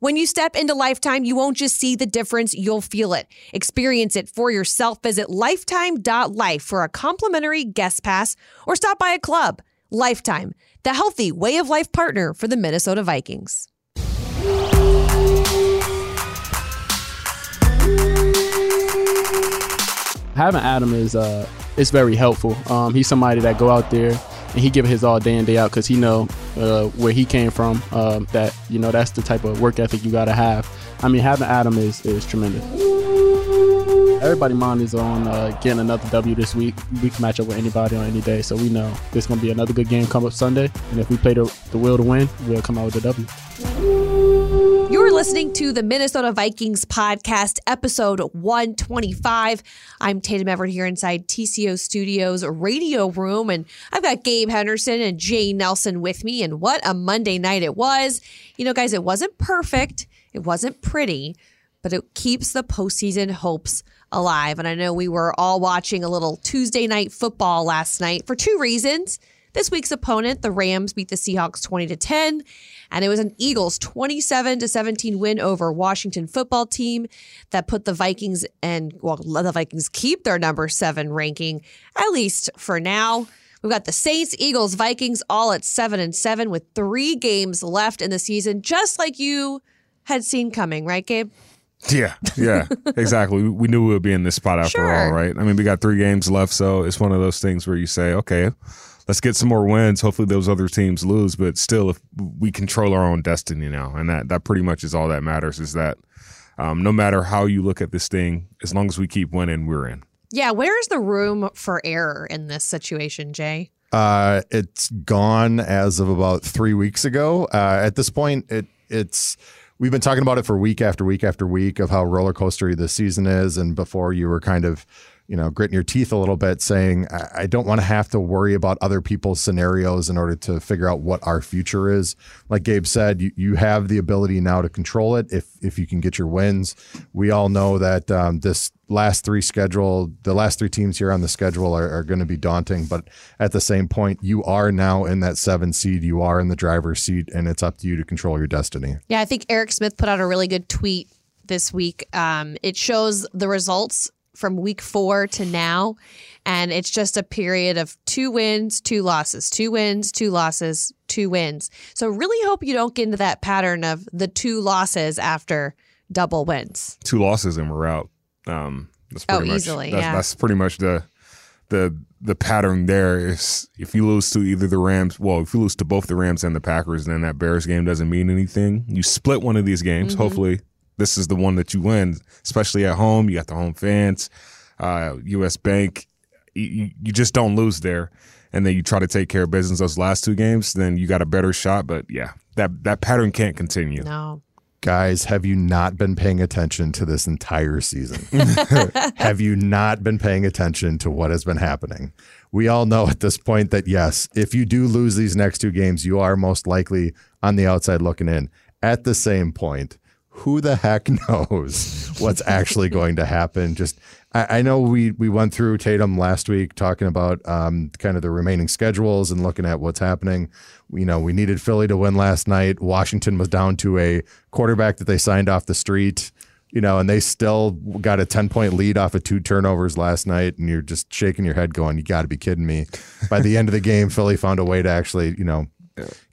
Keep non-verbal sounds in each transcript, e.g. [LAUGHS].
When you step into Lifetime, you won't just see the difference, you'll feel it. Experience it for yourself. Visit lifetime.life for a complimentary guest pass or stop by a club. Lifetime, the healthy way of life partner for the Minnesota Vikings. Having Adam is uh is very helpful. Um, he's somebody that go out there and he give his all day in day out because he know uh, where he came from. Um, that you know that's the type of work ethic you gotta have. I mean, having Adam is is tremendous. Everybody mind is on uh, getting another W this week. We can match up with anybody on any day, so we know this gonna be another good game come up Sunday. And if we play the, the will to win, we'll come out with a W. You're listening to the Minnesota Vikings podcast, episode 125. I'm Tatum Everett here inside TCO Studios radio room, and I've got Gabe Henderson and Jay Nelson with me. And what a Monday night it was. You know, guys, it wasn't perfect, it wasn't pretty, but it keeps the postseason hopes alive. And I know we were all watching a little Tuesday night football last night for two reasons. This week's opponent, the Rams, beat the Seahawks 20 to 10, and it was an Eagles 27 to 17 win over Washington football team that put the Vikings and well, the Vikings keep their number 7 ranking at least for now. We've got the Saints, Eagles, Vikings all at 7 and 7 with 3 games left in the season just like you had seen coming, right, Gabe? Yeah, yeah, [LAUGHS] exactly. We- We knew we would be in this spot after Sure. all, right? I mean, we got three games left, so it's one of those things where you say, okay, let's get some more wins. Hopefully, those other teams lose, but still, if we control our own destiny now, and that that pretty much is all that matters. Is that um, no matter how you look at this thing, as long as we keep winning, we're in. Yeah, where is the room for error in this situation, Jay? Uh, it's gone as of about three weeks ago. Uh, at this point, it it's we've been talking about it for week after week after week of how roller coastery this season is, and before you were kind of you know gritting your teeth a little bit, saying I, don't want to have to worry about other people's scenarios in order to figure out what our future is. Like Gabe said, you, you have the ability now to control it if if you can get your wins. We all know that um, this last three schedule, the last three teams here on the schedule are, are going to be daunting. But at the same point, you are now in that seven seed. You are in the driver's seat, and it's up to you to control your destiny. Yeah, I think Eric Smith put out a really good tweet this week. Um, it shows the results from week four to now, and it's just a period of two wins, two losses, two wins, two losses, two wins. So really hope you don't get into that pattern of the two losses after double wins. Two losses and we're out. Um, that's Oh, pretty much, easily, That's, yeah. that's pretty much the the the pattern there is if you lose to either the Rams, well, if you lose to both the Rams and the Packers, then that Bears game doesn't mean anything. You split one of these games. Mm-hmm. Hopefully, this is the one that you win, especially at home. You got the home fans, uh, U.S. Bank. You, you- you just don't lose there, and then you try to take care of business those last two games. Then you got a better shot. But yeah, that that pattern can't continue. No. Guys, have you not been paying attention to this entire season? [LAUGHS] [LAUGHS] have you not been paying attention to what has been happening? We all know at this point that yes, if you do lose these next two games, you are most likely on the outside looking in. At the same point, who the heck [LAUGHS] knows what's actually going to happen? Just I, I know we we went through Tatum last week talking about um, kind of the remaining schedules and looking at what's happening. You know, we needed Philly to win last night. Washington was down to a quarterback that they signed off the street. You know, and they still got a 10 point lead off of two turnovers last night. And you're just shaking your head going, you got to be kidding me. By the end of the game, Philly found a way to actually, you know,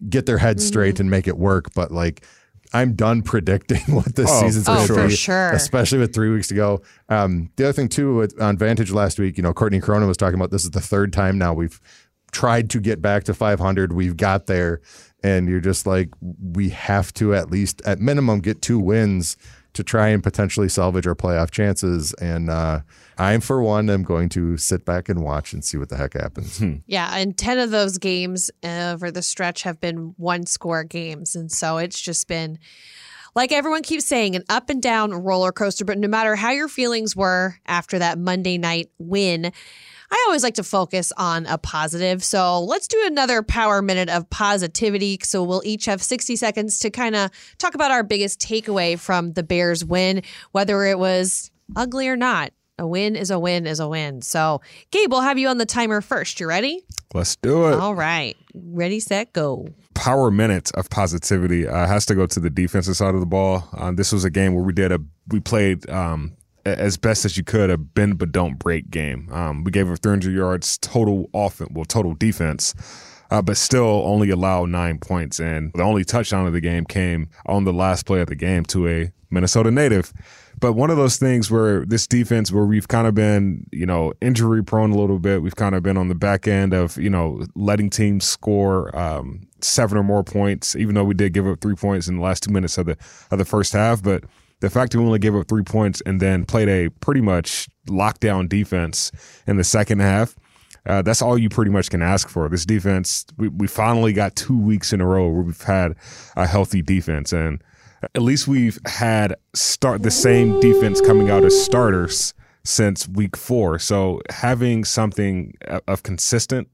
get their head straight and make it work. But like, I'm done predicting [LAUGHS] what this Oh, season's Oh, going to for be, sure. especially with three weeks to go. Um, the other thing too, with, on Vantage last week, you know, Courtney Cronin was talking about this is the third time now we've tried to get back to 500. We've got there, and you're just like, we have to at least, at minimum, get two wins to try and potentially salvage our playoff chances. And uh, I, for one, I'm going to sit back and watch and see what the heck happens. Yeah, and 10 of those games over the stretch have been one score games. And so it's just been, like everyone keeps saying, an up and down roller coaster. But no matter how your feelings were after that Monday night win, I always like to focus on a positive. So let's do another power minute of positivity. So we'll each have 60 seconds to kind of talk about our biggest takeaway from the Bears win, whether it was ugly or not. A win is a win is a win. So, Gabe, we'll have you on the timer first. You ready? Let's do it. All right. Ready, set, go. Power minute of positivity uh, has to go to the defensive side of the ball. Um, this was a game where we did a we played um, as best as you could a bend but don't break game. Um, we gave up 300 yards total offense, well total defense. Uh, but still only allowed nine points. And the only touchdown of the game came on the last play of the game to a Minnesota native. But one of those things where this defense, where we've kind of been, you know, injury prone a little bit, we've kind of been on the back end of, you know, letting teams score um, seven or more points, even though we did give up three points in the last two minutes of the of the first half. But the fact that we only gave up three points and then played a pretty much lockdown defense in the second half uh, that's all you pretty much can ask for. This defense, we, we finally got two weeks in a row where we've had a healthy defense, and at least we've had start the same defense coming out as starters since week four. So having something of consistent,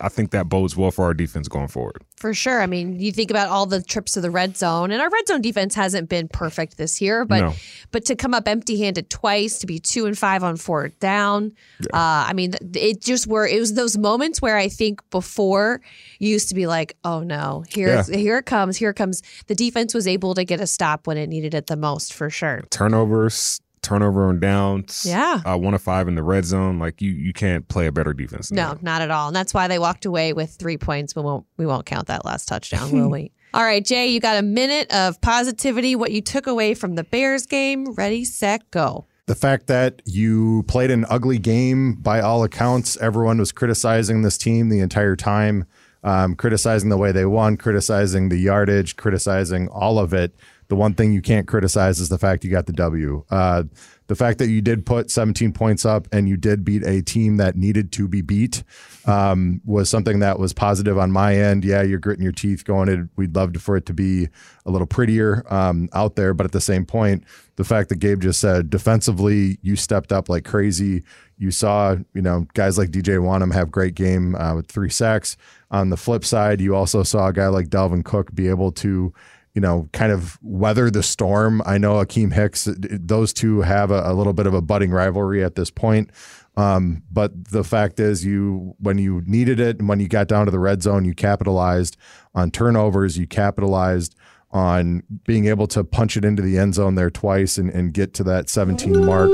I think that bodes well for our defense going forward. For sure. I mean, you think about all the trips to the red zone, and our red zone defense hasn't been perfect this year, but no. but to come up empty-handed twice, to be two and five on fourth down, yeah. uh, I mean, it just were it was those moments where I think before you used to be like, oh no, here yeah. here it comes, here it comes. The defense was able to get a stop when it needed it the most, for sure. Turnovers, turnover on downs. Yeah. Uh, one of five in the red zone. Like you, you can't play a better defense. no, that. not at all. And that's why they walked away with three points. We won't, we won't count that last touchdown, will we? [LAUGHS] All right, Jay, you got a minute of positivity. What you took away from the Bears game? Ready, set, go. The fact that you played an ugly game by all accounts. Everyone was criticizing this team the entire time, um, criticizing the way they won, criticizing the yardage, criticizing all of it. The one thing you can't criticize is the fact you got the W. Uh, the fact that you did put 17 points up and you did beat a team that needed to be beat um, was something that was positive on my end. Yeah, you're gritting your teeth going it. We'd love for it to be a little prettier um, out there. But at the same point, the fact that Gabe just said defensively, you stepped up like crazy. You saw, you know, guys like DJ Wonnum have great game uh, with three sacks. On the flip side, you also saw a guy like Dalvin Cook be able to you know, kind of weather the storm. I know Akiem Hicks; those two have a, a little bit of a budding rivalry at this point. Um, but the fact is, you when you needed it and when you got down to the red zone, you capitalized on turnovers. You capitalized on being able to punch it into the end zone there twice and, and get to that 17 mark.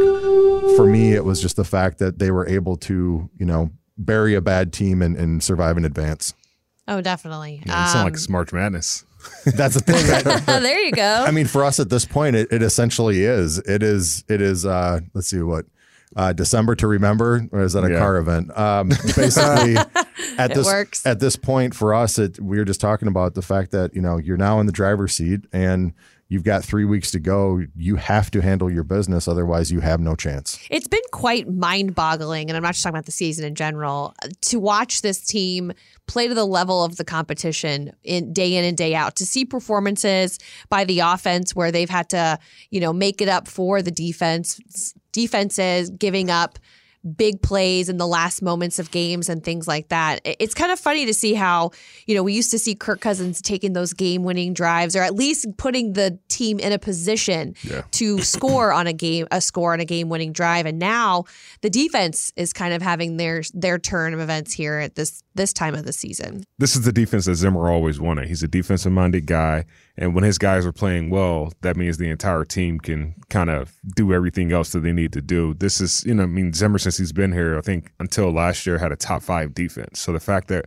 For me, it was just the fact that they were able to, you know, bury a bad team and, and survive in advance. Oh, definitely. Yeah, it's um, not like it's March Madness. [LAUGHS] That's the thing. That, [LAUGHS] there you go. I mean, for us at this point, it, it essentially is. It is. It is. Uh, let's see what. Uh, December to remember, or is that a yeah. car event? Um, basically, [LAUGHS] at this works. at this point for us, it, we were just talking about the fact that you know you're now in the driver's seat and you've got three weeks to go. You have to handle your business, otherwise, you have no chance. It's been quite mind boggling, and I'm not just talking about the season in general, to watch this team play to the level of the competition in day in and day out, to see performances by the offense where they've had to, you know, make it up for the defense, defenses giving up big plays in the last moments of games and things like that. It's kind of funny to see how, you know, we used to see Kirk Cousins taking those game winning drives or at least putting the team in a position yeah. to [CLEARS THROAT] score on a game a score on a game winning drive and now the defense is kind of having their their turn of events here at this this time of the season. This is the defense that Zimmer always wanted. He's a defensive minded guy and when his guys are playing well, that means the entire team can kind of do everything else that they need to do. This is, you know, I mean, Zimmer, since he's been here, I think until last year, had a top five defense. So the fact that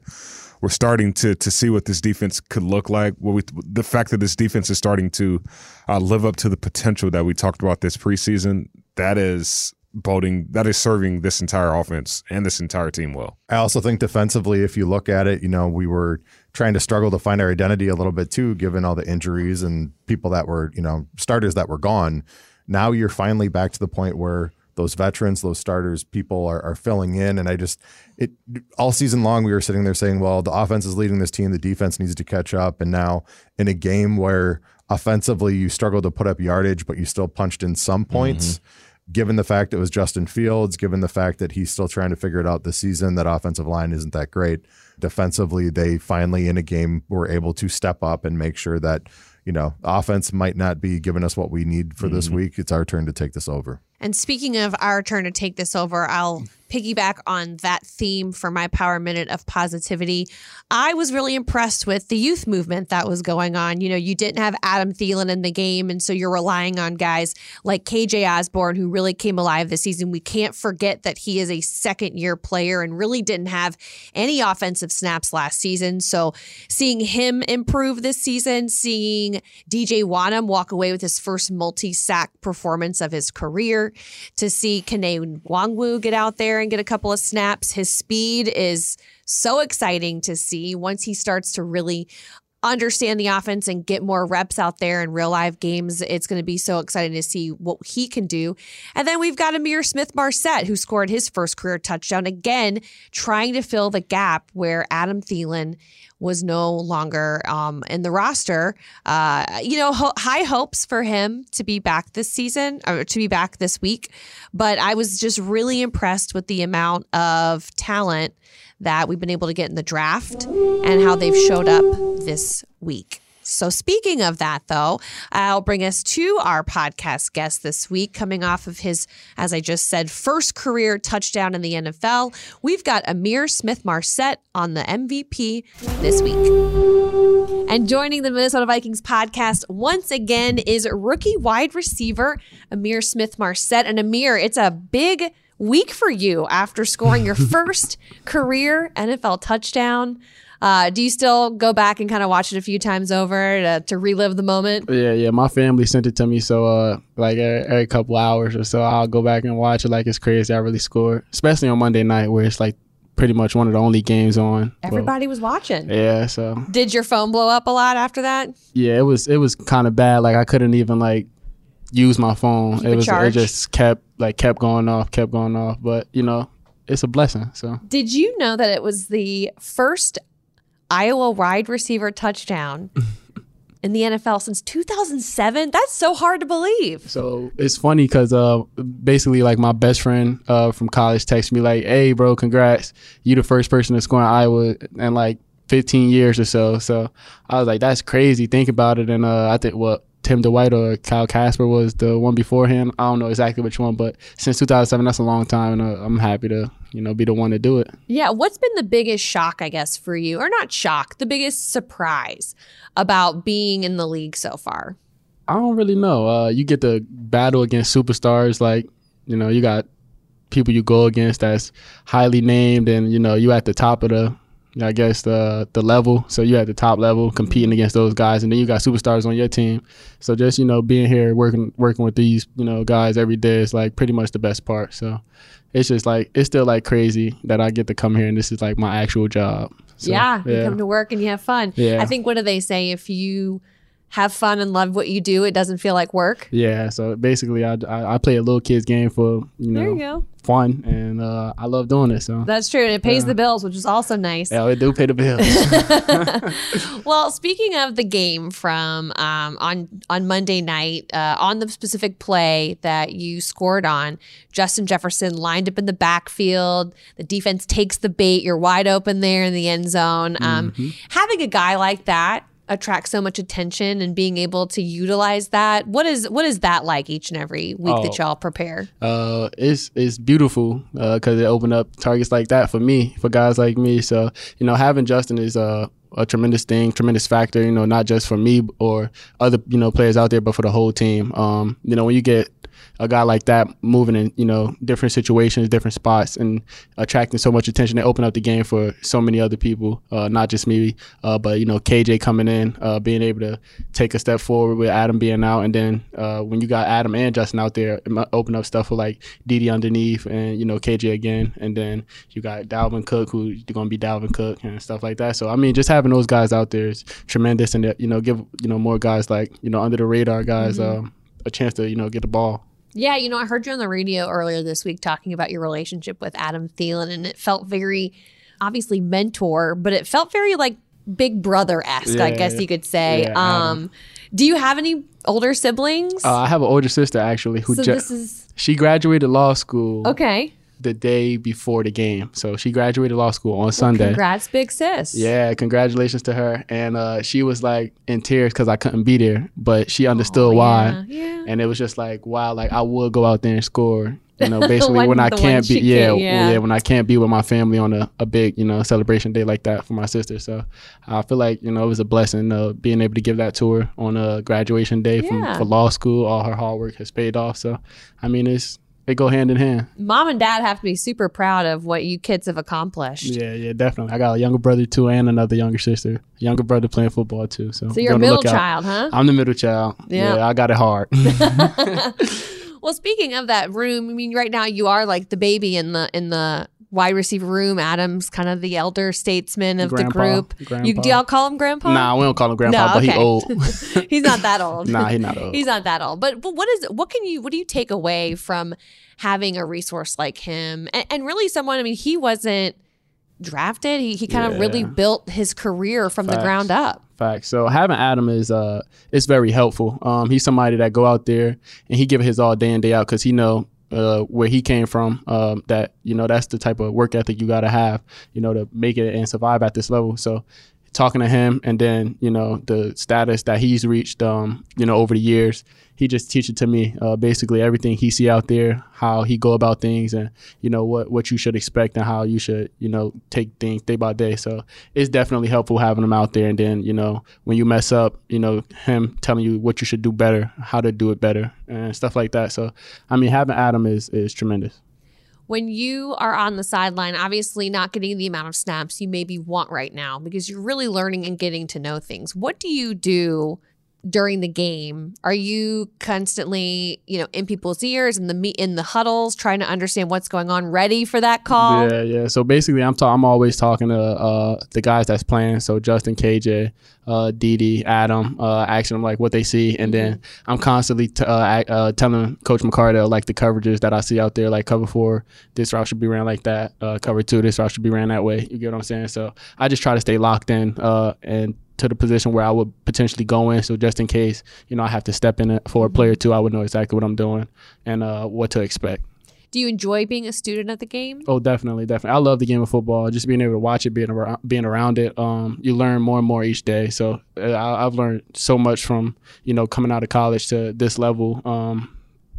we're starting to to see what this defense could look like, what we, the fact that this defense is starting to uh, live up to the potential that we talked about this preseason, that is boding that is serving this entire offense and this entire team well. I also think defensively, if you look at it, you know, we were trying to struggle to find our identity a little bit too, given all the injuries and people that were, you know, starters that were gone. Now you're finally back to the point where those veterans, those starters, people are, are filling in. And I just, it all season long, we were sitting there saying, well, the offense is leading this team, the defense needs to catch up. And now in a game where offensively you struggled to put up yardage, but you still punched in some points. Mm-hmm given the fact it was Justin Fields, given the fact that he's still trying to figure it out this season, that offensive line isn't that great. Defensively, they finally in a game were able to step up and make sure that you know, offense might not be giving us what we need for this mm-hmm. week. It's our turn to take this over. And speaking of our turn to take this over, I'll piggyback on that theme for my power minute of positivity. I was really impressed with the youth movement that was going on. You know, you didn't have Adam Thielen in the game, and so you're relying on guys like KJ Osborn, who really came alive this season. We can't forget that he is a second year player and really didn't have any offensive snaps last season. So seeing him improve this season, seeing DJ Wonnum walk away with his first multi sack performance of his career, to see Kene Nwangwu get out there and get a couple of snaps. His speed is so exciting to see once he starts to really understand the offense and get more reps out there in real live games. It's going to be so exciting to see what he can do. And then we've got Ihmir Smith-Marsette, who scored his first career touchdown again, trying to fill the gap where Adam Thielen was no longer um, in the roster. Uh, you know, ho- high hopes for him to be back this season or to be back this week. But I was just really impressed with the amount of talent that we've been able to get in the draft and how they've showed up this week. So, speaking of that, though, I'll bring us to our podcast guest this week, coming off of his, as I just said, first career touchdown in the NFL. We've got Ihmir Smith-Marsette on the MVP this week. And joining the Minnesota Vikings podcast once again is rookie wide receiver Ihmir Smith-Marsette. And Ihmir, it's a big week for you after scoring your [LAUGHS] first career NFL touchdown. Uh, do you still go back and kind of watch it a few times over to, to relive the moment? Yeah, yeah. My family sent it to me, so uh, like every, every couple hours or so, I'll go back and watch it. Like it's crazy. I really scored, especially on Monday night, where it's like pretty much one of the only games on. But, Everybody was watching. yeah, so Did your phone blow up a lot after that? yeah, it was it was kind of bad. Like I couldn't even like use my phone. Keep it was charge. it just kept like kept going off, kept going off. But you know, it's a blessing. So Did you know that it was the first Iowa wide receiver touchdown in the NFL since 2007? That's so hard to believe. So it's funny because uh, basically, like my best friend uh, from college texted me like, "Hey, bro, congrats! You the first person to score in Iowa in like 15 years or so." So I was like, "That's crazy." Think about it, and uh, I think what Tim Dwight or Kyle Casper was the one beforehand. I don't know exactly which one, but since 2007, that's a long time, and uh, I'm happy to you know be the one to do it. Yeah, what's been the biggest shock, I guess, for you, or not shock, the biggest surprise about being in the league so far? I don't really know. Uh, you get to battle against superstars, like you know, you got people you go against that's highly named, and you know, you at the top of the, I guess the the level. So you at the top level competing mm-hmm. against those guys, and then you got superstars on your team. So just you know, being here working working with these you know guys every day is like pretty much the best part. So it's just like it's still like crazy that I get to come here, and this is like my actual job. So, yeah, you come to work and you have fun. Yeah. I think what do they say? If you have fun and love what you do, it doesn't feel like work. Yeah, so basically, I, I, I play a little kids game for you know There you go. fun, and uh, I love doing it. So That's true, and it pays Yeah. the bills, which is also nice. yeah, we do pay the bills. [LAUGHS] [LAUGHS] Well, speaking of the game from um, on on Monday night, uh, on the specific play that you scored on, Justin Jefferson lined up in the backfield. The defense takes the bait. You're wide open there in the end zone. Um, Having a guy like that attract so much attention and being able to utilize that what is what is that like each and every week that Oh. y'all prepare uh, it's it's beautiful uh because it opened up targets like that for me, for guys like me. So you know, having Justin is a a tremendous thing, tremendous factor. You know, not just for me or other you know players out there, but for the whole team. Um, you know, when you get a guy like that moving in you know different situations, different spots, and attracting so much attention, they open up the game for so many other people, uh, not just me, uh, but you know KJ coming in, uh, being able to take a step forward with Adam being out, and then uh, when you got Adam and Justin out there, open up stuff for like Dede underneath, and you know KJ again, and then you got Dalvin Cook who's going to be Dalvin Cook and stuff like that. So I mean, just having those guys out there is tremendous, and uh, you know give you know more guys like you know under the radar guys um, a chance to you know get the ball. Yeah, you know, I heard you on the radio earlier this week talking about your relationship with Adam Thielen, and it felt very, obviously, mentor, but it felt very like big brother esque, I guess yeah. you could say. Yeah, um, do you have any older siblings? Uh, I have an older sister actually who so ju- this is she graduated law school okay. The day before the game. So she graduated law school on Sunday. Congrats, big sis. Yeah, congratulations to her. And uh, she was like in tears because I couldn't be there, but she understood why. Yeah. yeah. And it was just like, wow, like I would go out there and score. You know, [LAUGHS] basically When when, I can't be, yeah, can't, yeah. yeah, when I can't be with my family on a, a big, you know, celebration day like that for my sister. So I feel like you know it was a blessing uh, being able to give that to her on a graduation day from Yeah. for law school. All her hard work has paid off. So I mean, it's they go hand in hand. Mom and dad have to be super proud of what you kids have accomplished. Yeah, yeah, definitely. I got a younger brother too, and another younger sister. Younger brother playing football too. So So you're a be on the middle child, huh? I'm the middle child. Yeah. Yeah, I got it hard. [LAUGHS] [LAUGHS] Well, speaking of that room, I mean, right now you are like the baby in the in the wide receiver room. Adam's kind of the elder statesman of Grandpa, the group. You, do y'all call him grandpa? nah, we don't call him grandpa, No, but okay. he old. [LAUGHS] he's not that old. nah, he not old. He's not that old. But but what is what can you what do you take away from having a resource like him and, and really someone? I mean, he wasn't drafted. He he kind of really built his career from the ground up. Facts. So having Adam is uh it's very helpful. Um, he's somebody that go out there and he give his all day in day out because he know uh where he came from. Um, that you know that's the type of work ethic you got to have. You know to make it and survive at this level. So talking to him and then you know the status that he's reached um you know over the years he just teaches to me uh, basically everything he see out there how he go about things and you know what what you should expect and how you should you know take things day by day. So it's definitely helpful having him out there. And then you know when you mess up you know him telling you what you should do better how to do it better and stuff like that. So i mean having adam is is tremendous. When you are on the sideline, obviously not getting the amount of snaps you maybe want right now because you're really learning and getting to know things. What do you do during the game? Are you constantly, you know, in people's ears in the meet in the huddles, trying to understand what's going on, ready for that call? Yeah, yeah. So basically, I'm ta- I'm always talking to uh, the guys that's playing. So Justin, KJ, uh, Dede, Adam, uh, asking them like what they see, and then I'm constantly t- uh, uh, telling Coach McCardell like the coverages that I see out there, like cover four, this route should be ran like that. Uh, cover two, this route should be ran that way. You get what I'm saying? So I just try to stay locked in uh, and to the position where I would potentially go in. So just in case, you know, I have to step in for a player too, I would know exactly what I'm doing and uh, what to expect. Do you enjoy being a student of the game? Oh, definitely, definitely. I love the game of football. Just being able to watch it, being around, being around it. Um, you learn more and more each day. So uh, I, I've learned so much from you know coming out of college to this level, um,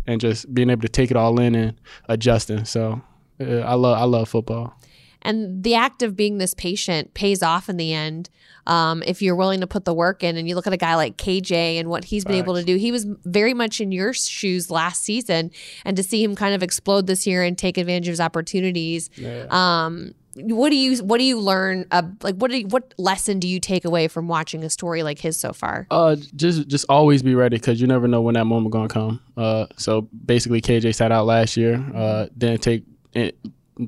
and just being able to take it all in and adjusting. So uh, I love I love football. And the act of being this patient pays off in the end. Um, if you're willing to put the work in, and you look at a guy like KJ and what he's been able to do, he was very much in your shoes last season, and to see him kind of explode this year and take advantage of his opportunities. Yeah. Um, what do you what do you learn? Uh, like what do you, what lesson do you take away from watching a story like his so far? Uh, just just always be ready because you never know when that moment gonna come. Uh, so basically, KJ sat out last year. Uh, didn't take it,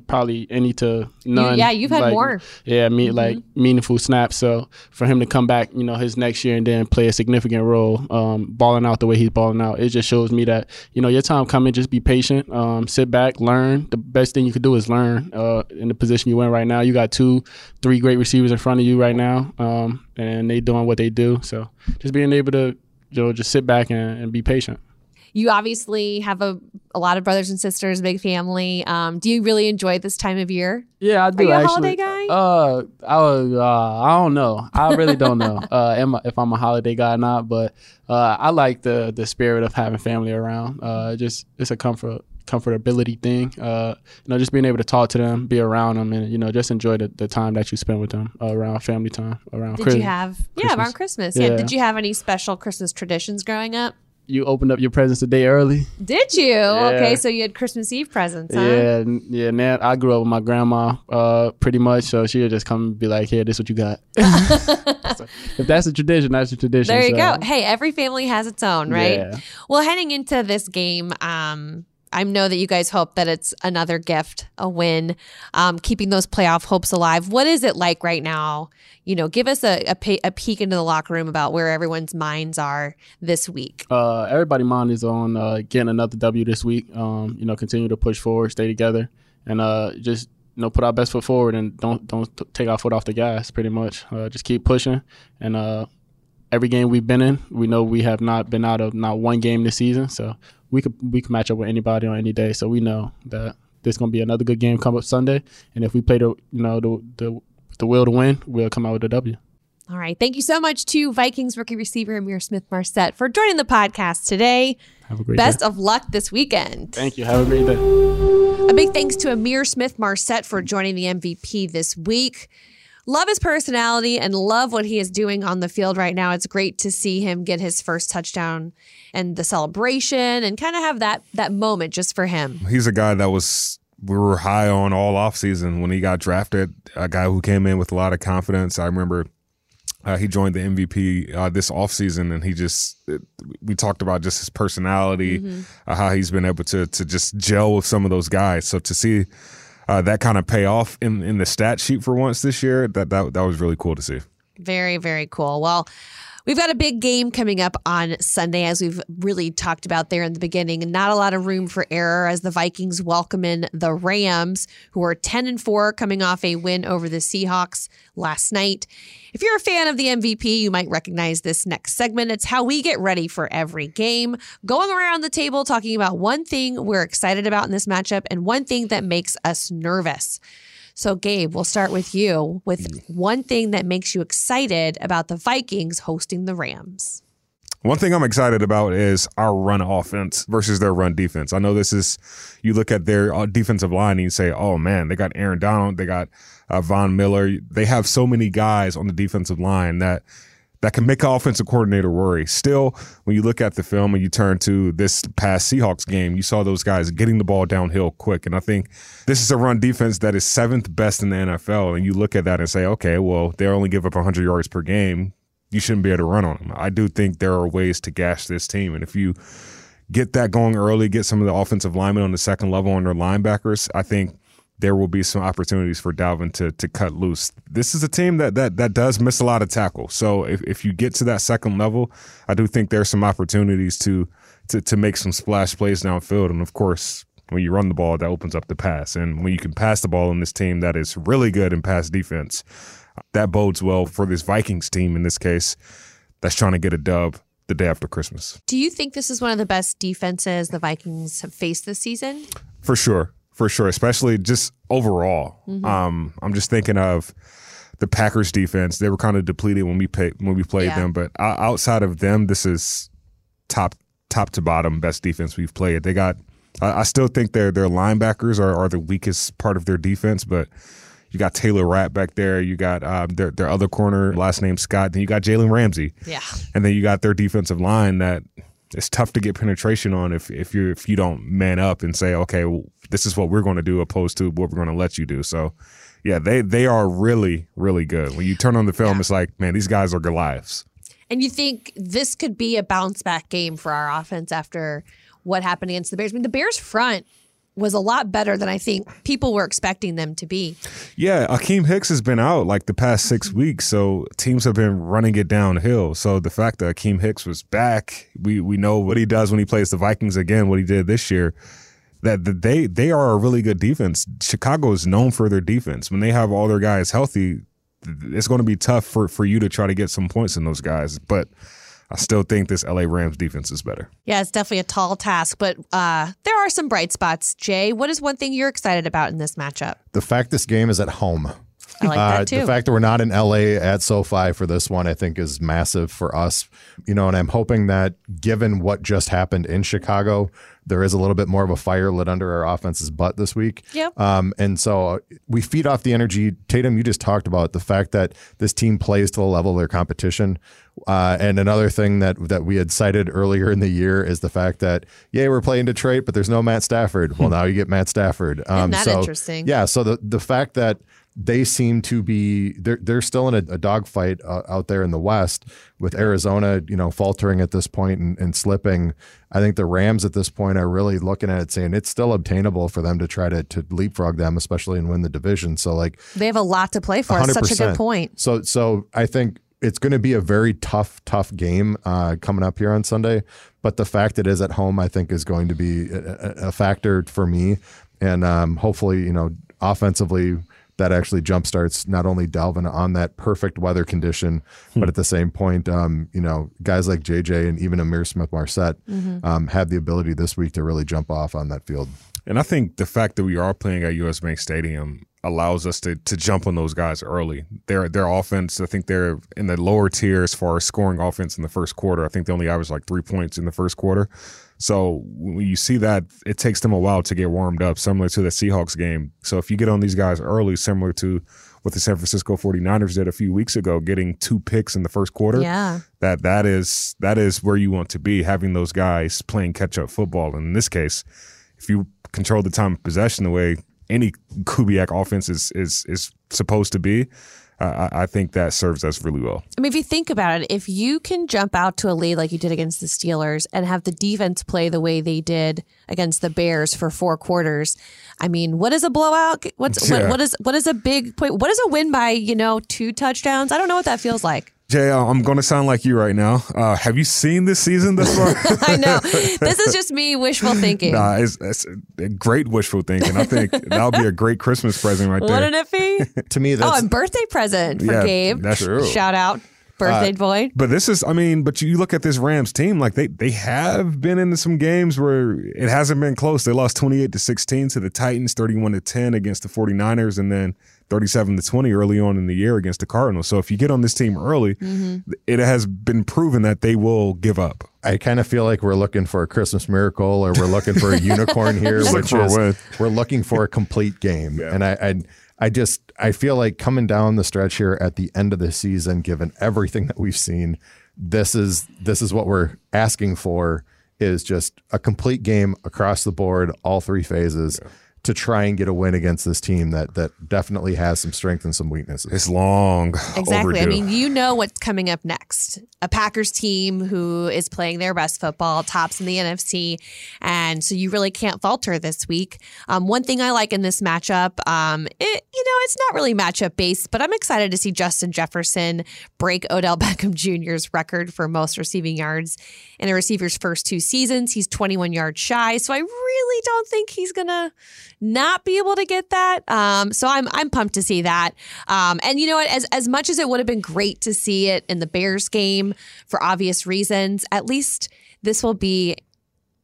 probably any to none. yeah, you've had like, more. Yeah, me like meaningful snaps. So for him to come back, you know, his next year and then play a significant role, um, balling out the way he's balling out, it just shows me that you know your time coming. Just be patient, um, sit back, learn. The best thing you could do is learn. Uh, in the position you're in right now, you got two, three great receivers in front of you right now, um, and they doing what they do. So just being able to, you know, just sit back and, and be patient. You obviously have a, a lot of brothers and sisters, big family. Um, do you really enjoy this time of year? Yeah, I do. Are you a holiday guy? Uh, I was, uh, I don't know. I really don't know. [LAUGHS] uh, am I, if I'm a holiday guy or not? But uh, I like the the spirit of having family around. Uh, just it's a comfort comfortability thing. Uh, you know, just being able to talk to them, be around them, and you know, just enjoy the, the time that you spend with them uh, around family time, around. Did Christmas. you have yeah around Christmas? Yeah. Yeah. Did you have any special Christmas traditions growing up? You opened up your presents a day early. Did you? Okay, so you had Christmas Eve presents, huh? Yeah, yeah. Nat, I grew up with my grandma, uh, pretty much. So she would just come and be like, "Here, this what you got." [LAUGHS] So, if that's a tradition, that's a tradition. There you so, go. Hey, every family has its own, right? Yeah. Well, heading into this game, um, I know that you guys hope that it's another gift, a win, um, keeping those playoff hopes alive. What is it like right now? You know, give us a, a, pe- a peek into the locker room about where everyone's minds are this week. uh, everybody mind is on uh, getting another W this week. Um, you know, continue to push forward, stay together, and uh, just you know put our best foot forward and don't don't t- take our foot off the gas. Pretty much, uh, just keep pushing. And uh, every game we've been in, we know we have not been out of not one game this season. So we could we could match up with anybody on any day. So we know that there's going to be another good game come up Sunday, and if we play the you know the the the will to win, we'll come out with a W. All right. Thank you so much to Vikings rookie receiver Ihmir Smith-Marsette for joining the podcast today. Have a great Best day. of luck this weekend. Thank you. Have a great day. A big thanks to Ihmir Smith-Marsette for joining the MVP this week. Love his personality and love what he is doing on the field right now. It's great to see him get his first touchdown and the celebration and kind of have that that moment just for him. He's a guy that was we were high on all offseason when he got drafted. A guy who came in with a lot of confidence. I remember uh, he joined the MVP uh, this offseason, and he just it, we talked about just his personality, uh, how he's been able to to just gel with some of those guys. So to see uh, that kind of pay off in in the stat sheet for once this year, that that that was really cool to see. Very, very cool. Well, we've got a big game coming up on Sunday, as we've really talked about there in the beginning. Not a lot of room for error as the Vikings welcome in the Rams, who are 10 and 4, coming off a win over the Seahawks last night. If you're a fan of the MVP, you might recognize this next segment. It's how we get ready for every game, going around the table talking about one thing we're excited about in this matchup and one thing that makes us nervous. So, Gabe, we'll start with you with one thing that makes you excited about the Vikings hosting the Rams. One thing I'm excited about is our run offense versus their run defense. I know this is, you look at their uh, defensive line and you say, oh man, they got Aaron Donald, they got uh, Von Miller. They have so many guys on the defensive line that that can make an offensive coordinator worry. Still, when you look at the film and you turn to this past Seahawks game, you saw those guys getting the ball downhill quick. And I think this is a run defense that is seventh best in the NFL. And you look at that and say, okay, well, they only give up 100 yards per game. You shouldn't be able to run on them. I do think there are ways to gash this team. And if you get that going early, get some of the offensive linemen on the second level on their linebackers, I think there will be some opportunities for Dalvin to to cut loose. This is a team that that that does miss a lot of tackle. So if, if you get to that second level, I do think there's some opportunities to to to make some splash plays downfield. And of course, when you run the ball, that opens up the pass. And when you can pass the ball in this team that is really good in pass defense, that bodes well for this Vikings team in this case that's trying to get a dub the day after Christmas. Do you think this is one of the best defenses the Vikings have faced this season? For sure. For sure. Especially just overall. Um, I'm just thinking of the Packers defense. They were kind of depleted when we pay, when we played Yeah. them, but outside of them, this is top top to bottom best defense we've played. They got I, I still think their their linebackers are, are the weakest part of their defense, but you got Taylor Rapp back there. You got um, their their other corner, last name Scott. Then you got Jalen Ramsey. Yeah. And then you got their defensive line that it's tough to get penetration on if if you if you don't man up and say, okay, well, this is what we're going to do, opposed to what we're going to let you do. So, yeah, they they are really really good. When you turn on the film, it's like, man, these guys are Goliaths. And you think this could be a bounce back game for our offense after what happened against the Bears? I mean, the Bears front was a lot better than I think people were expecting them to be. Yeah, Akiem Hicks has been out like the past six mm-hmm. weeks, so teams have been running it downhill. So the fact that Akiem Hicks was back, we we know what he does when he plays the Vikings again, what he did this year. That that they they are a really good defense. Chicago is known for their defense. When they have all their guys healthy, it's going to be tough for for you to try to get some points in those guys. But I still think this LA Rams defense is better. Yeah, it's definitely a tall task, but uh, there are some bright spots. Jay, what is one thing you're excited about in this matchup? The fact this game is at home. I like Uh, that too. The fact that we're not in LA at SoFi for this one, I think, is massive for us. You know, and I'm hoping that given what just happened in Chicago, there is a little bit more of a fire lit under our offense's butt this week. Yep. Um, and so uh, we feed off the energy. Tatum, you just talked about the fact that this team plays to the level of their competition. Uh, and another thing that that we had cited earlier in the year is the fact that yeah, we're playing Detroit, but there's no Matt Stafford. Well, [LAUGHS] now you get Matt Stafford. Um, that so, interesting? Yeah. So the the fact that they seem to be they're they're still in a, a dogfight uh, out there in the West with Arizona, you know, faltering at this point and, and slipping. I think the Rams at this point are really looking at it saying it's still obtainable for them to try to to leapfrog them, especially and win the division. So like they have a lot to play for. It's such a good point. So so I think it's going to be a very tough tough game uh, coming up here on Sunday. But the fact it is at home, I think, is going to be a, a- a factor for me. And um, hopefully, you know, offensively. That actually jumpstarts not only Dalvin on that perfect weather condition, but at the same point, um, you know, guys like JJ and even Ihmir Smith-Marsette um, have the ability this week to really jump off on that field. And I think the fact that we are playing at US Bank Stadium allows us to to jump on those guys early. Their their offense, I think they're in the lower tier as far as scoring offense in the first quarter. I think they only averaged like three points in the first quarter. So when you see that, it takes them a while to get warmed up, similar to the Seahawks game. So if you get on these guys early, similar to what the San Francisco 49ers did a few weeks ago, getting two picks in the first quarter, Yeah. that that is that is where you want to be, having those guys playing catch up football. And in this case, if you control the time of possession the way any Kubiak offense is is is supposed to be, uh, I, I think that serves us really well. I mean, if you think about it, if you can jump out to a lead like you did against the Steelers and have the defense play the way they did against the Bears for four quarters, I mean, what is a blowout? What's [LAUGHS] Yeah. what, what is what is a big point? What is a win by you know two touchdowns? I don't know what that feels like. Jay, uh, I'm going to sound like you right now. Uh, have you seen this season thus far? [LAUGHS] I know [LAUGHS] this is just me wishful thinking. Nah, it's, it's a great wishful thinking. I think that'll be a great Christmas present right there. Wouldn't it be? [LAUGHS] To me, that's. oh, that's and birthday present for Yeah, Gabe. that's true. Shout out, birthday boy. But this is, I mean, but you look at this Rams team, like they they have been into some games where it hasn't been close. They lost 28 to 16 to the Titans, 31 to 10 against the 49ers, and then 37 to 20 early on in the year against the Cardinals. So if you get on this team early, Mm-hmm. it has been proven that they will give up. I kind of feel like we're looking for a Christmas miracle or we're looking for a [LAUGHS] unicorn here, which looking for a is win. we're looking for a complete game. And I, I I just I feel like coming down the stretch here at the end of the season, given everything that we've seen, this is this is what we're asking for is just a complete game across the board, all three phases. To try and get a win against this team that that definitely has some strength and some weaknesses. It's long Exactly. overdue. I mean, you know what's coming up next. A Packers team who is playing their best football, tops in the NFC. And so you really can't falter this week. Um, one thing I like in this matchup, um, it, you know, it's not really matchup based, but I'm excited to see Justin Jefferson break Odell [LAUGHS] Beckham Jr.'s record for most receiving yards in a receiver's first two seasons. He's 21 yards shy. So I really don't think he's going to not be able to get that. Um, so I'm I'm pumped to see that. Um, and you know what? As as much as it would have been great to see it in the Bears game for obvious reasons, at least this will be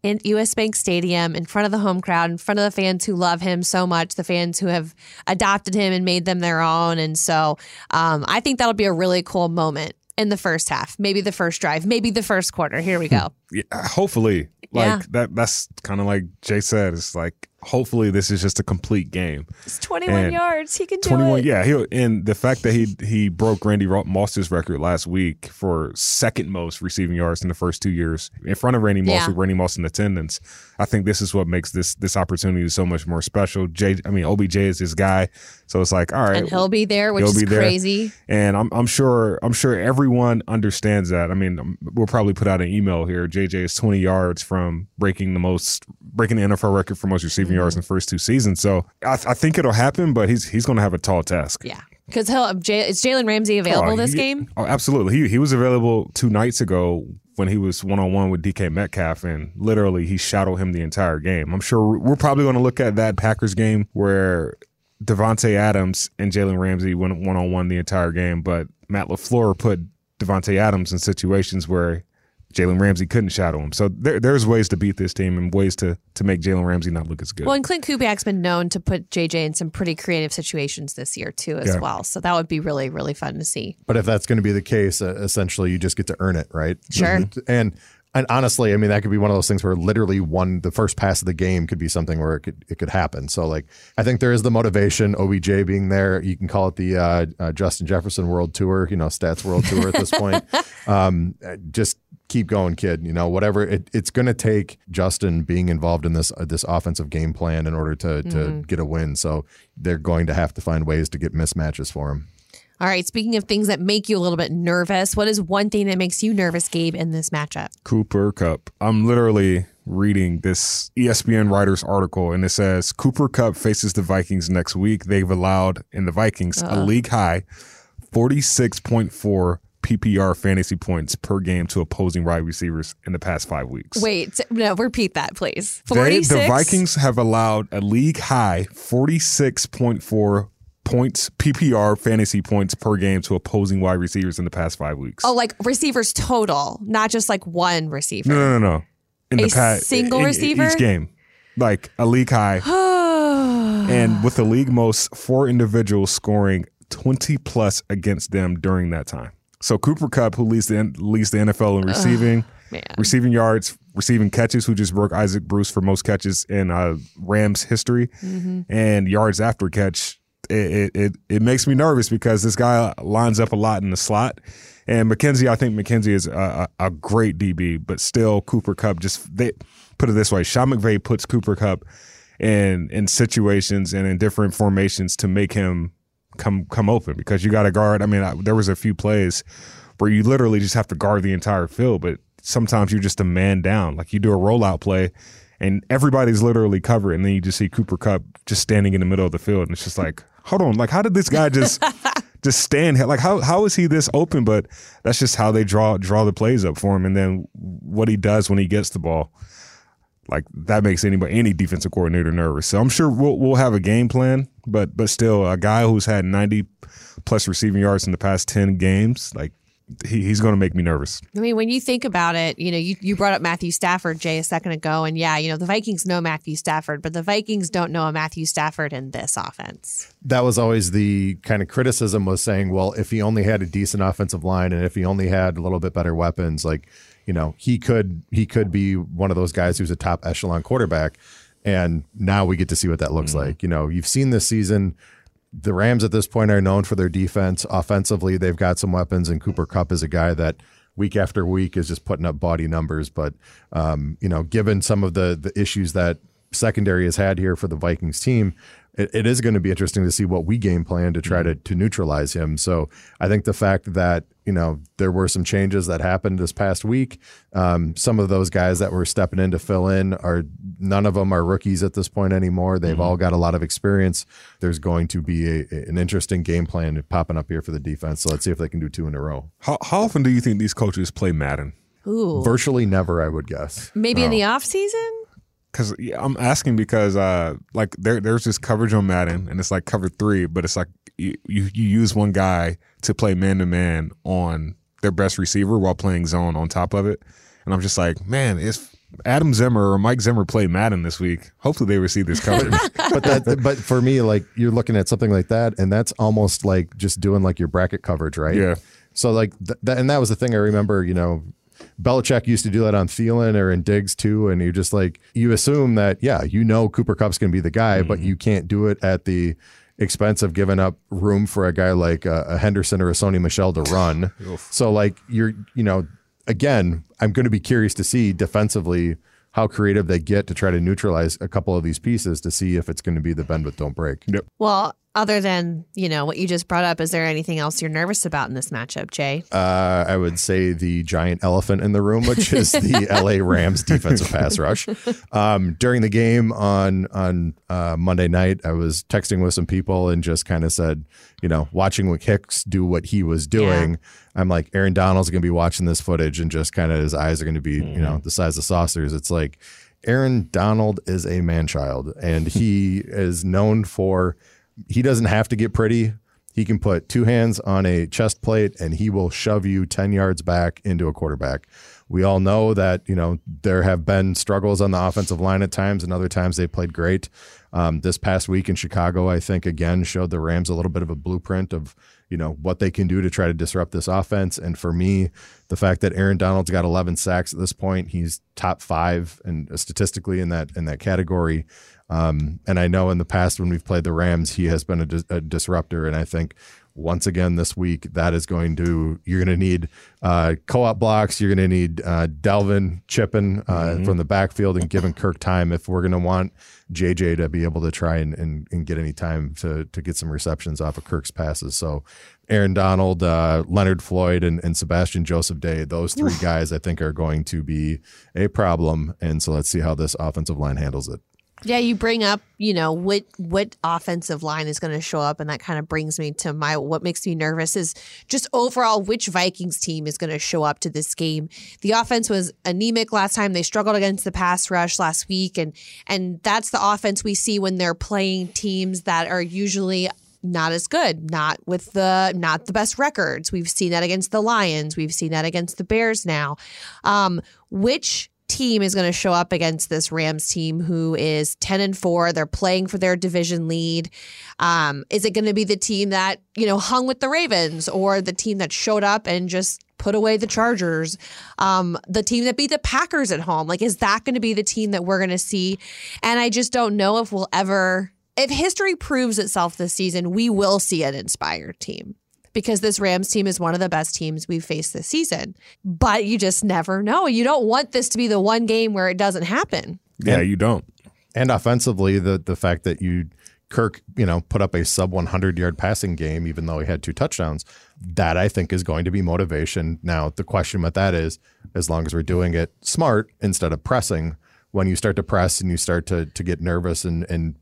in US Bank Stadium in front of the home crowd, in front of the fans who love him so much, the fans who have adopted him and made them their own. And so um, I think that'll be a really cool moment in the first half, maybe the first drive, maybe the first quarter. Here we go. [LAUGHS] Yeah, hopefully, like Yeah. that. That's kind of like Jay said. It's like hopefully this is just a complete game. It's 21 And yards. He can do 21 it. yeah he and the fact that he he broke randy moss's record last week for second most receiving yards in the first two years in front of randy moss Yeah. with randy moss in attendance i think this is what makes this this opportunity so much more special jay i mean obj is his guy so it's like all right And he'll be there, which He'll is be there. crazy. and I'm, I'm sure I'm sure everyone understands that. I mean, we'll probably put out an email here. JJ is 20 yards from breaking the most breaking the NFL record for most receiving yards mm-hmm. in the first two seasons. So I, I think it'll happen, but he's he's going to have a tall task. Yeah. Because he'll J- is Jalen Ramsey oh, available Oh, this he- game? Oh, absolutely. He he was available two nights ago when he was one on one with DK Metcalf, and literally he shadowed him the entire game. I'm sure we're probably going to look at that Packers game where Davante Adams and Jalen Ramsey went one on one the entire game, but Matt LaFleur put Davante Adams in situations where Jalen Ramsey couldn't shadow him. So there, there's ways to beat this team and ways to to make Jalen Ramsey not look as good. Well, and Clint Kubiak's been known to put JJ in some pretty creative situations this year too, as Yeah. well. So that would be really, really fun to see. But if that's going to be the case, uh, essentially you just get to earn it, right? Sure. And and honestly, I mean that could be one of those things where literally one the first pass of the game could be something where it could it could happen. So like I think there is the motivation. OBJ being there, you can call it the uh, uh, Justin Jefferson World Tour, you know, Stats World Tour at this point. [LAUGHS] Um, just keep going, kid. You know, whatever it, it's going to take Justin being involved in this uh, this offensive game plan in order to to get a win. So they're going to have to find ways to get mismatches for him. All right. Speaking of things that make you a little bit nervous, what is one thing that makes you nervous, Gabe, in this matchup? Cooper Kupp. I'm literally reading this ESPN writer's article, and it says Cooper Kupp faces the Vikings next week. They've allowed in the Vikings a league high 46.4 PPR fantasy points per game to opposing wide receivers in the past five weeks. Wait, no, repeat that, please. They- the Vikings have allowed a league high 46.4 points PPR fantasy points per game to opposing wide receivers in the past five weeks. Oh, like receivers total, not just like one receiver. no, no, no, no. In A the past, single in- in receiver? each game. like a league high, [SIGHS] and with the league most, four individuals scoring 20 plus against them during that time. So Cooper Kupp, who leads the leads the NFL in receiving, man. receiving yards, receiving catches, who just broke Isaac Bruce for most catches in uh, Rams history, and yards after catch. It, it it it makes me nervous because this guy lines up a lot in the slot, and McKenzie. I think McKenzie is a, a, a great DB, but still Cooper Kupp just they put it this way: Sean McVay puts Cooper Kupp in in situations and in different formations to make him come come open because you got to guard. I mean, I, there was a few plays where you literally just have to guard the entire field, but sometimes you're just a man down. Like you do a rollout play and everybody's literally covered, and then you just see Cooper Kupp just standing in the middle of the field, and it's just like, hold on, like how did this guy just [LAUGHS] just stand here? Like how how is he this open? But that's just how they draw draw the plays up for him, and then what he does when he gets the ball. Like that makes anybody any defensive coordinator nervous. So I'm sure we'll we'll have a game plan, but but still a guy who's had 90 plus receiving yards in the past 10 games, like he, he's going to make me nervous. I mean, when you think about it, you know, you, you brought up Matthew Stafford, Jay, a second ago. And yeah, you know, the Vikings know Matthew Stafford, but the Vikings don't know a Matthew Stafford in this offense. that was always the kind of criticism was saying, well, if he only had a decent offensive line and if he only had a little bit better weapons, like, you know, he could he could be one of those guys who's a top echelon quarterback. And now we get to see what that looks like. You know, you've seen this season. The Rams at this point are known for their defense. Offensively, they've got some weapons, and Cooper Kupp is a guy that week after week is just putting up body numbers. But um, you know, given some of the the issues that secondary has had here for the Vikings team, it, it is going to be interesting to see what we game plan to try to to neutralize him. So I think the fact that you know there were some changes that happened this past week, um, some of those guys that were stepping in to fill in are none of them are rookies at this point anymore. They've all got a lot of experience. There's going to be a, an interesting game plan popping up here for the defense. So let's see if they can do two in a row. How, how often do you think these coaches play Madden? Ooh. Virtually never, I would guess. Maybe in the off season? Because I'm asking because uh, like there there's this coverage on Madden and it's like cover three, but it's like you you, you use one guy to play man to man on their best receiver while playing zone on top of it, and I'm just like, man, if Adam Zimmer or Mike Zimmer play Madden this week, hopefully they receive this coverage. [LAUGHS] but that but for me like you're looking at something like that and that's almost like just doing like your bracket coverage right Yeah. so like th- that and that was the thing i remember you know Belichick used to do that on Thielen or in Diggs too, and you just like you assume that yeah, you know Cooper Kupp's going to be the guy, but you can't do it at the expense of giving up room for a guy like uh, a Henderson or a Sony Michel to run. [LAUGHS] so like you're you know again, I'm going to be curious to see defensively how creative they get to try to neutralize a couple of these pieces to see if it's going to be the bend but don't break. yep. Well, other than, you know, what you just brought up, is there anything else you're nervous about in this matchup, Jay? Uh, I would say the giant elephant in the room, which is the [LAUGHS] LA Rams defensive pass rush. Um, during the game on on uh, Monday night, I was texting with some people and just kind of said, you know, watching what Hicks do what he was doing. I'm like, Aaron Donald's going to be watching this footage and just kind of his eyes are going to be, you know, the size of saucers. It's like Aaron Donald is a man child and he [LAUGHS] is known for he doesn't have to get pretty. He can put two hands on a chest plate and he will shove you 10 yards back into a quarterback. We all know that, you know, there have been struggles on the offensive line at times and other times they played great. Um, this past week in Chicago, I think again showed the Rams a little bit of a blueprint of, you know, what they can do to try to disrupt this offense. And for me, the fact that Aaron Donald's got 11 sacks at this point, he's top five and statistically in that in that category. Um, and I know in the past when we've played the Rams, he has been a, dis- a disruptor. And I think once again this week, that is going to you're going to need uh, co-op blocks. You're going to need uh, Dalvin chipping uh, from the backfield and giving Kirk time if we're going to want JJ to be able to try and, and, and get any time to to get some receptions off of Kirk's passes. So. Aaron Donald, uh, Leonard Floyd, and, and Sebastian Joseph Day, those three guys I think are going to be a problem. And so let's see how this offensive line handles it. Yeah, you bring up, you know, what what offensive line is going to show up, and that kind of brings me to my what makes me nervous is just overall which Vikings team is going to show up to this game. The offense was anemic last time; they struggled against the pass rush last week, and and that's the offense we see when they're playing teams that are usually not as good, not with the not the best records. We've seen that against the Lions, we've seen that against the Bears now. Um, which team is going to show up against this Rams team who is 10 and 4. They're playing for their division lead. Um, is it going to be the team that, you know, hung with the Ravens or the team that showed up and just put away the Chargers? Um, the team that beat the Packers at home? Like, is that going to be the team that we're going to see? And I just don't know if we'll ever, if history proves itself this season, we will see an inspired team because this Rams team is one of the best teams we've faced this season. But you just never know. You don't want this to be the one game where it doesn't happen. Yeah, you don't. And offensively, the the fact that you Kirk, you know, put up a sub 100 yard passing game, even though he had two touchdowns, that I think is going to be motivation. Now, the question with that is, as long as we're doing it smart instead of pressing, when you start to press and you start to to get nervous and and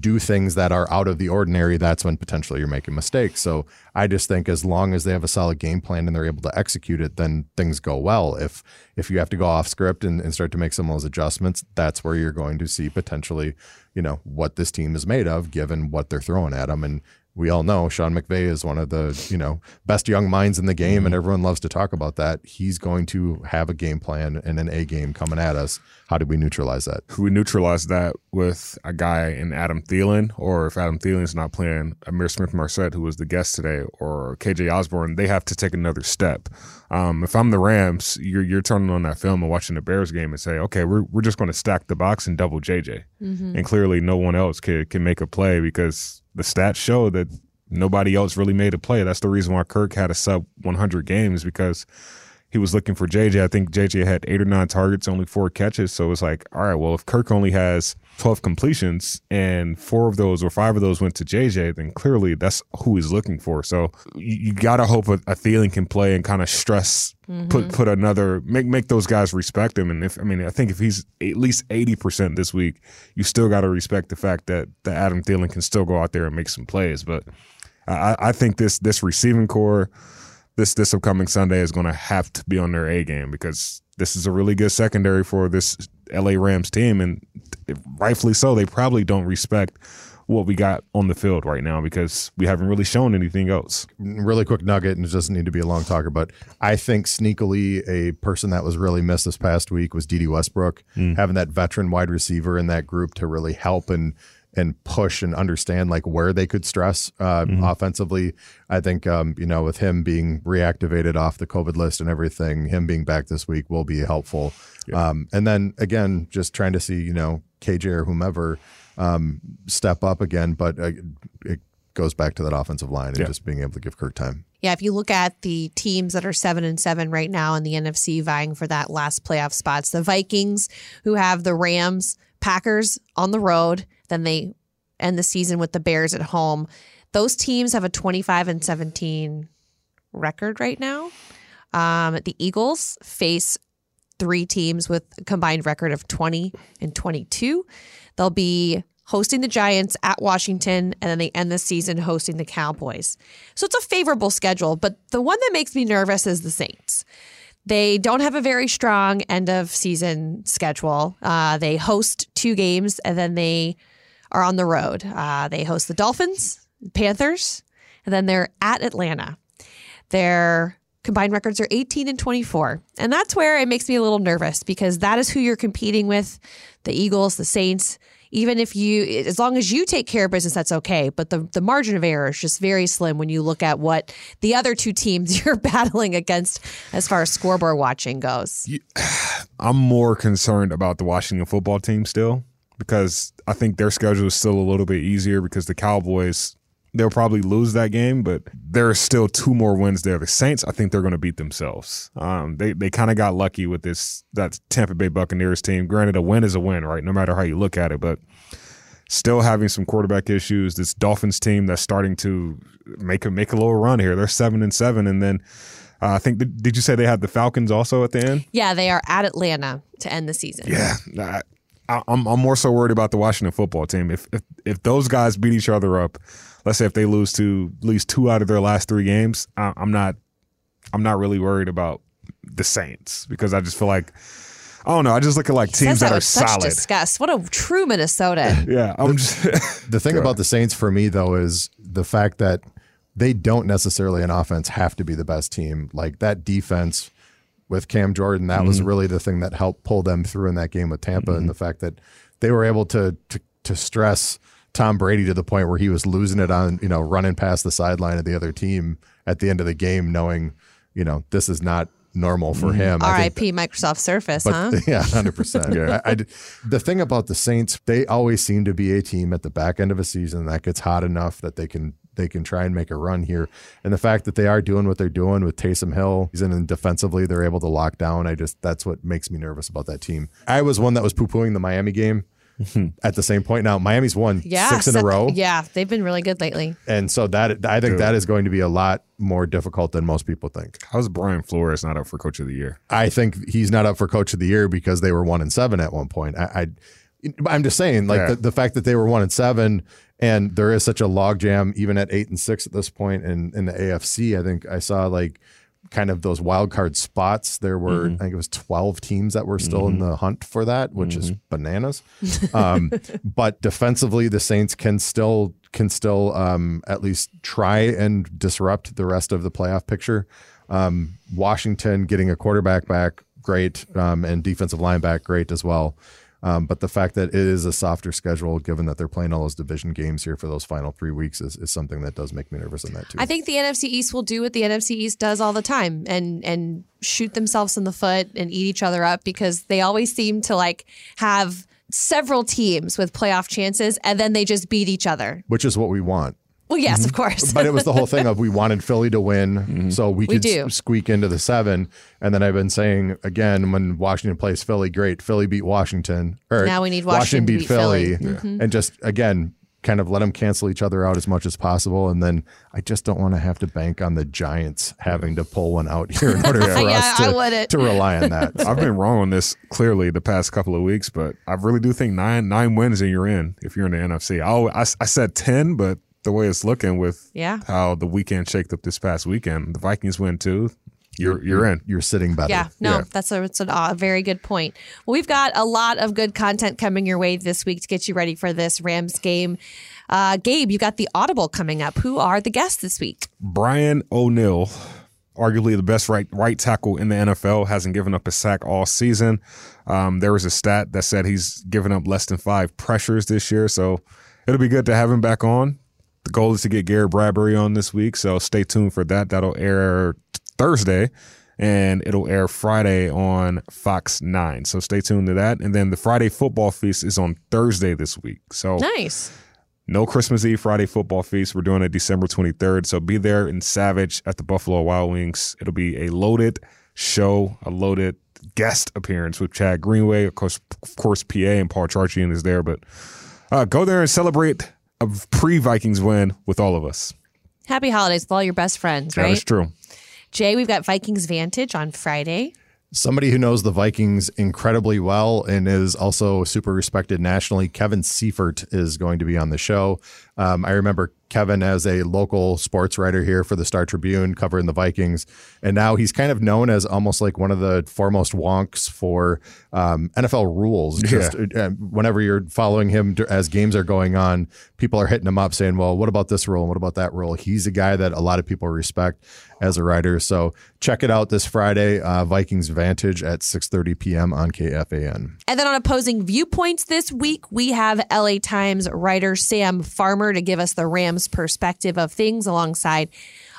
do things that are out of the ordinary, that's when potentially you're making mistakes. So I just think as long as they have a solid game plan and they're able to execute it, then things go well. If if you have to go off script and, and start to make some of those adjustments, that's where you're going to see potentially, you know, what this team is made of, given what they're throwing at them. And we all know Sean McVay is one of the you know best young minds in the game, mm-hmm. and everyone loves to talk about that. He's going to have a game plan and an A game coming at us. How do we neutralize that? We neutralize that with a guy in Adam Thielen, or if Adam Thielen's not playing, Ihmir Smith-Marsette, who was the guest today, or KJ Osborn, they have to take another step. Um, if I'm the Rams, you're you're turning on that film and watching the Bears game and say, okay, we're we're just going to stack the box and double JJ, mm-hmm. and clearly no one else can can make a play because the stats show that nobody else really made a play. That's the reason why Kirk had a sub 100 games because he was looking for JJ. I think JJ had eight or nine targets, only four catches. So it's like, all right, well, if Kirk only has 12 completions and four of those or five of those went to JJ, then clearly that's who he's looking for. So you, you got to hope a, a Thielen can play and kind of stress, mm-hmm. put put another, make make those guys respect him. And if, I mean, I think if he's at least 80% this week, you still got to respect the fact that, that Adam Thielen can still go out there and make some plays. But I, I think this this receiving corps – this this upcoming Sunday is going to have to be on their A game because this is a really good secondary for this LA Rams team, and rightfully so. They probably don't respect what we got on the field right now because we haven't really shown anything else. Really quick nugget, and it doesn't need to be a long talker, but I think sneakily a person that was really missed this past week was Dede Westbrook, mm. having that veteran wide receiver in that group to really help and and push and understand like where they could stress uh, mm-hmm. offensively. I think um, you know with him being reactivated off the COVID list and everything, him being back this week will be helpful. Yeah. Um, and then again, just trying to see you know KJ or whomever um, step up again, but uh, it goes back to that offensive line and yeah. just being able to give Kirk time. Yeah, if you look at the teams that are seven and seven right now in the NFC vying for that last playoff spots, the Vikings who have the Rams, Packers on the road, then they end the season with the Bears at home. Those teams have a 25 and 17 record right now. Um, the Eagles face three teams with a combined record of 20 and 22. They'll be hosting the Giants at Washington, and then they end the season hosting the Cowboys. So it's a favorable schedule, but the one that makes me nervous is the Saints. They don't have a very strong end of season schedule. Uh, they host two games and then they are on the road. Uh, they host the Dolphins, Panthers, and then they're at Atlanta. Their combined records are 18 and 24. And that's where it makes me a little nervous because that is who you're competing with the Eagles, the Saints. Even if you, as long as you take care of business, that's okay. But the, the margin of error is just very slim when you look at what the other two teams [LAUGHS] you're battling against as far as scoreboard watching goes. [SIGHS] I'm more concerned about the Washington football team still because I think their schedule is still a little bit easier because the Cowboys they'll probably lose that game, but there are still two more wins there. The Saints, I think they're going to beat themselves. Um, they they kind of got lucky with this that Tampa Bay Buccaneers team. Granted, a win is a win, right? No matter how you look at it, but still having some quarterback issues. This Dolphins team that's starting to make a make a little run here. They're seven and seven, and then. Uh, I think did you say they had the Falcons also at the end? Yeah, they are at Atlanta to end the season. Yeah, I'm I'm more so worried about the Washington football team. If if if those guys beat each other up, let's say if they lose to at least two out of their last three games, I, I'm not I'm not really worried about the Saints because I just feel like I don't know. I just look at like teams that, that are such solid. Disgust. What a true Minnesota. [LAUGHS] yeah, I'm just. [LAUGHS] the thing about the Saints for me though is the fact that they don't necessarily in offense have to be the best team. Like that defense with Cam Jordan. That was mm-hmm. really the thing that helped pull them through in that game with Tampa, and mm-hmm. the fact that they were able to to, to stress Tom Brady to the point where he was losing it on you know running past the sideline of the other team at the end of the game, knowing you know this is not normal for mm-hmm. him. I think R.I.P. Microsoft Surface, huh? [LAUGHS] yeah, hundred percent. [LAUGHS] Yeah, I, I- the thing about the Saints, they always seem to be a team at the back end of a season that gets hot enough that they can they can try and make a run here. And the fact that they are doing what they're doing with Taysom Hill, he's in and defensively, they're able to lock down. I just that's what makes me nervous about that team. I was one that was poo pooing the Miami game. [LAUGHS] At the same point now, Miami's won yeah, six in a row, Yeah, they've been really good lately. and so that I think that is going to be a lot more difficult than most people think. How's Brian Flores not up for Coach of the Year? I think he's not up for coach of the year because they were one and seven at one point. I, I I'm just saying, like Yeah. the, the fact that they were one and seven, and there is such a logjam even at eight and six at this point in in the AFC. I think I saw like kind of those wild card spots. There were I think it was 12 teams that were still in the hunt for that, which is bananas. [LAUGHS] Um, but defensively, the Saints can still can still um, at least try and disrupt the rest of the playoff picture. Um, Washington getting a quarterback back, great, um, and defensive line back, great as well. Um, but the fact that it is a softer schedule, given that they're playing all those division games here for those final three weeks, is, is something that does make me nervous in that too. I think the NFC East will do what the NFC East does all the time and and shoot themselves in the foot and eat each other up because they always seem to like have several teams with playoff chances and then they just beat each other. which is what we want. Well, yes, of mm-hmm. course. But it was the whole thing of we [LAUGHS] wanted Philly to win, mm-hmm. so we We could do. squeak into the seven. And then I've been saying again, when Washington plays Philly, great. Philly beat Washington. Or Now we need Washington to beat beat Philly. Mm-hmm. and just again, kind of let them cancel each other out as much as possible. And then I just don't want to have to bank on the Giants having to pull one out here in order [LAUGHS] for Yeah, us to, to rely on that. [LAUGHS] I've been wrong on this clearly the past couple of weeks, but I really do think nine nine wins and you're in if you're in the NFC. I, al- I, s- I said ten, but the way it's looking with Yeah. how the weekend shaked up this past weekend, the Vikings win too. You're you're in. You're sitting better. Yeah, no, Yeah. that's a, it's a, a very good point. Well, we've got a lot of good content coming your way this week to get you ready for this Rams game. Uh, Gabe, you got the Audible coming up. Who are the guests this week? Brian O'Neill, arguably the best right right tackle in the NFL, hasn't given up a sack all season. Um, there was a stat that said he's given up less than five pressures this year, so it'll be good to have him back on. The goal is to get Garrett Bradbury on this week, so stay tuned for that. That'll air Thursday. And it'll air Friday on Fox 9. So stay tuned to that. And then the Friday football feast is on Thursday this week. So Nice. no Christmas Eve Friday football feast. We're doing it December 23rd. So be there in Savage at the Buffalo Wild Wings. It'll be a loaded show, a loaded guest appearance with Chad Greenway. Of course, of course, PA and Paul Charchian is there. But uh, go there and celebrate a pre Vikings win with all of us. Happy holidays with all your best friends, That is right? true. Jay, we've got Vikings Vantage on Friday. Somebody who knows the Vikings incredibly well and is also super respected nationally, Kevin Seifert is going to be on the show. Um, I remember Kevin as a local sports writer here for the Star Tribune covering the Vikings. And now he's kind of known as almost like one of the foremost wonks for um, NFL rules. Just uh, whenever you're following him as games are going on, people are hitting him up saying, well, what about this rule? And what about that rule? He's a guy that a lot of people respect as a writer. So check it out this Friday, uh, Vikings Vantage at 6.30 p.m. on KFAN. And then on opposing viewpoints this week, we have LA Times writer Sam Farmer to give us the Rams perspective of things alongside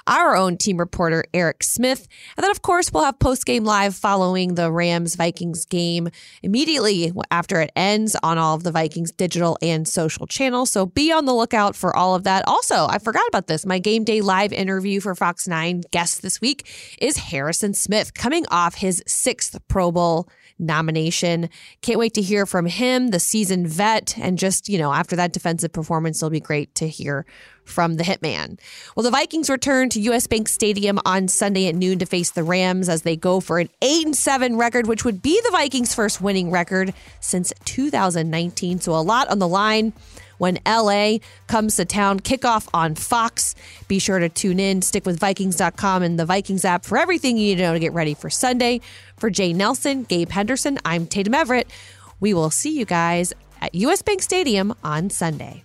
our own team reporter Eric Smith. And then, of course, we'll have post game live following the Rams Vikings game immediately after it ends on all of the Vikings digital and social channels. So be on the lookout for all of that. Also, I forgot about this. My game day live interview for Fox 9 guest this week is Harrison Smith coming off his sixth Pro Bowl nomination. Can't wait to hear from him, the seasoned vet, and just, you know, after that defensive performance, it'll be great to hear from the hitman. Well, the Vikings return to US Bank Stadium on Sunday at noon to face the Rams as they go for an 8 and 7 record, which would be the Vikings' first winning record since 2019. So a lot on the line when LA comes to town. Kickoff on Fox. Be sure to tune in. Stick with Vikings.com and the Vikings app for everything you need to know to get ready for Sunday. For Jay Nelson, Gabe Henderson, I'm Tatum Everett. We will see you guys at US Bank Stadium on Sunday.